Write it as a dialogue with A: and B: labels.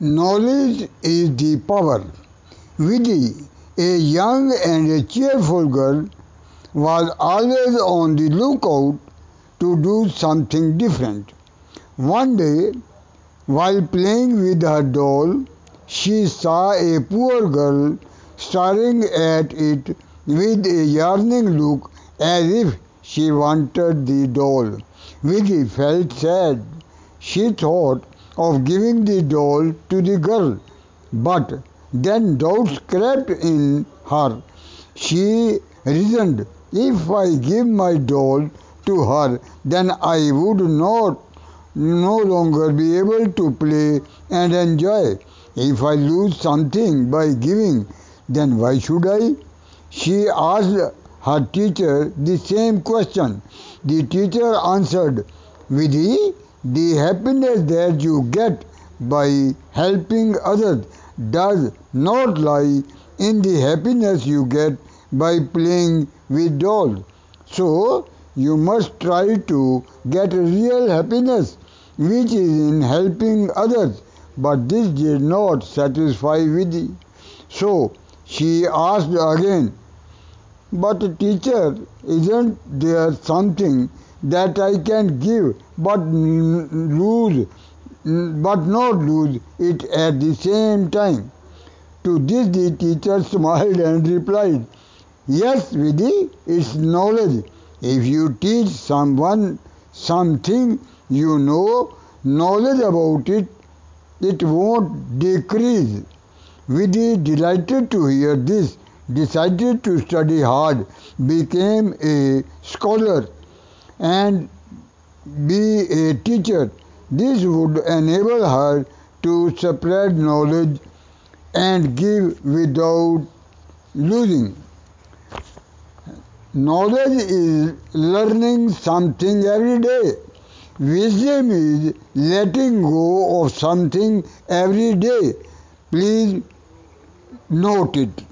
A: Knowledge is the power. Vidhi, a young and a cheerful girl, was always on the lookout to do something different. One day, while playing with her doll, she saw a poor girl staring at it with a yearning look as if she wanted the doll. Vidhi felt sad. She thought of giving the doll to the girl, but then doubts crept in her. She reasoned, if I give my doll to her, then I would not no longer be able to play and enjoy. If I lose something by giving, then why should I? She asked her teacher the same question. The teacher answered, Vidhi, the happiness that you get by helping others does not lie in the happiness you get by playing with dolls. So, you must try to get real happiness, which is in helping others. But this did not satisfy Vidhi. So, she asked again, But teacher, isn't there something that I can give but lose but not lose it at the same time. To this the teacher smiled and replied, Yes, Vidhi, it's knowledge. If you teach someone something you know, knowledge about it, it won't decrease. Vidhi, delighted to hear this, decided to study hard, became a scholar, and be a teacher. This would enable her to spread knowledge and give without losing. Knowledge is learning something every day. Wisdom is letting go of something every day. Please note it.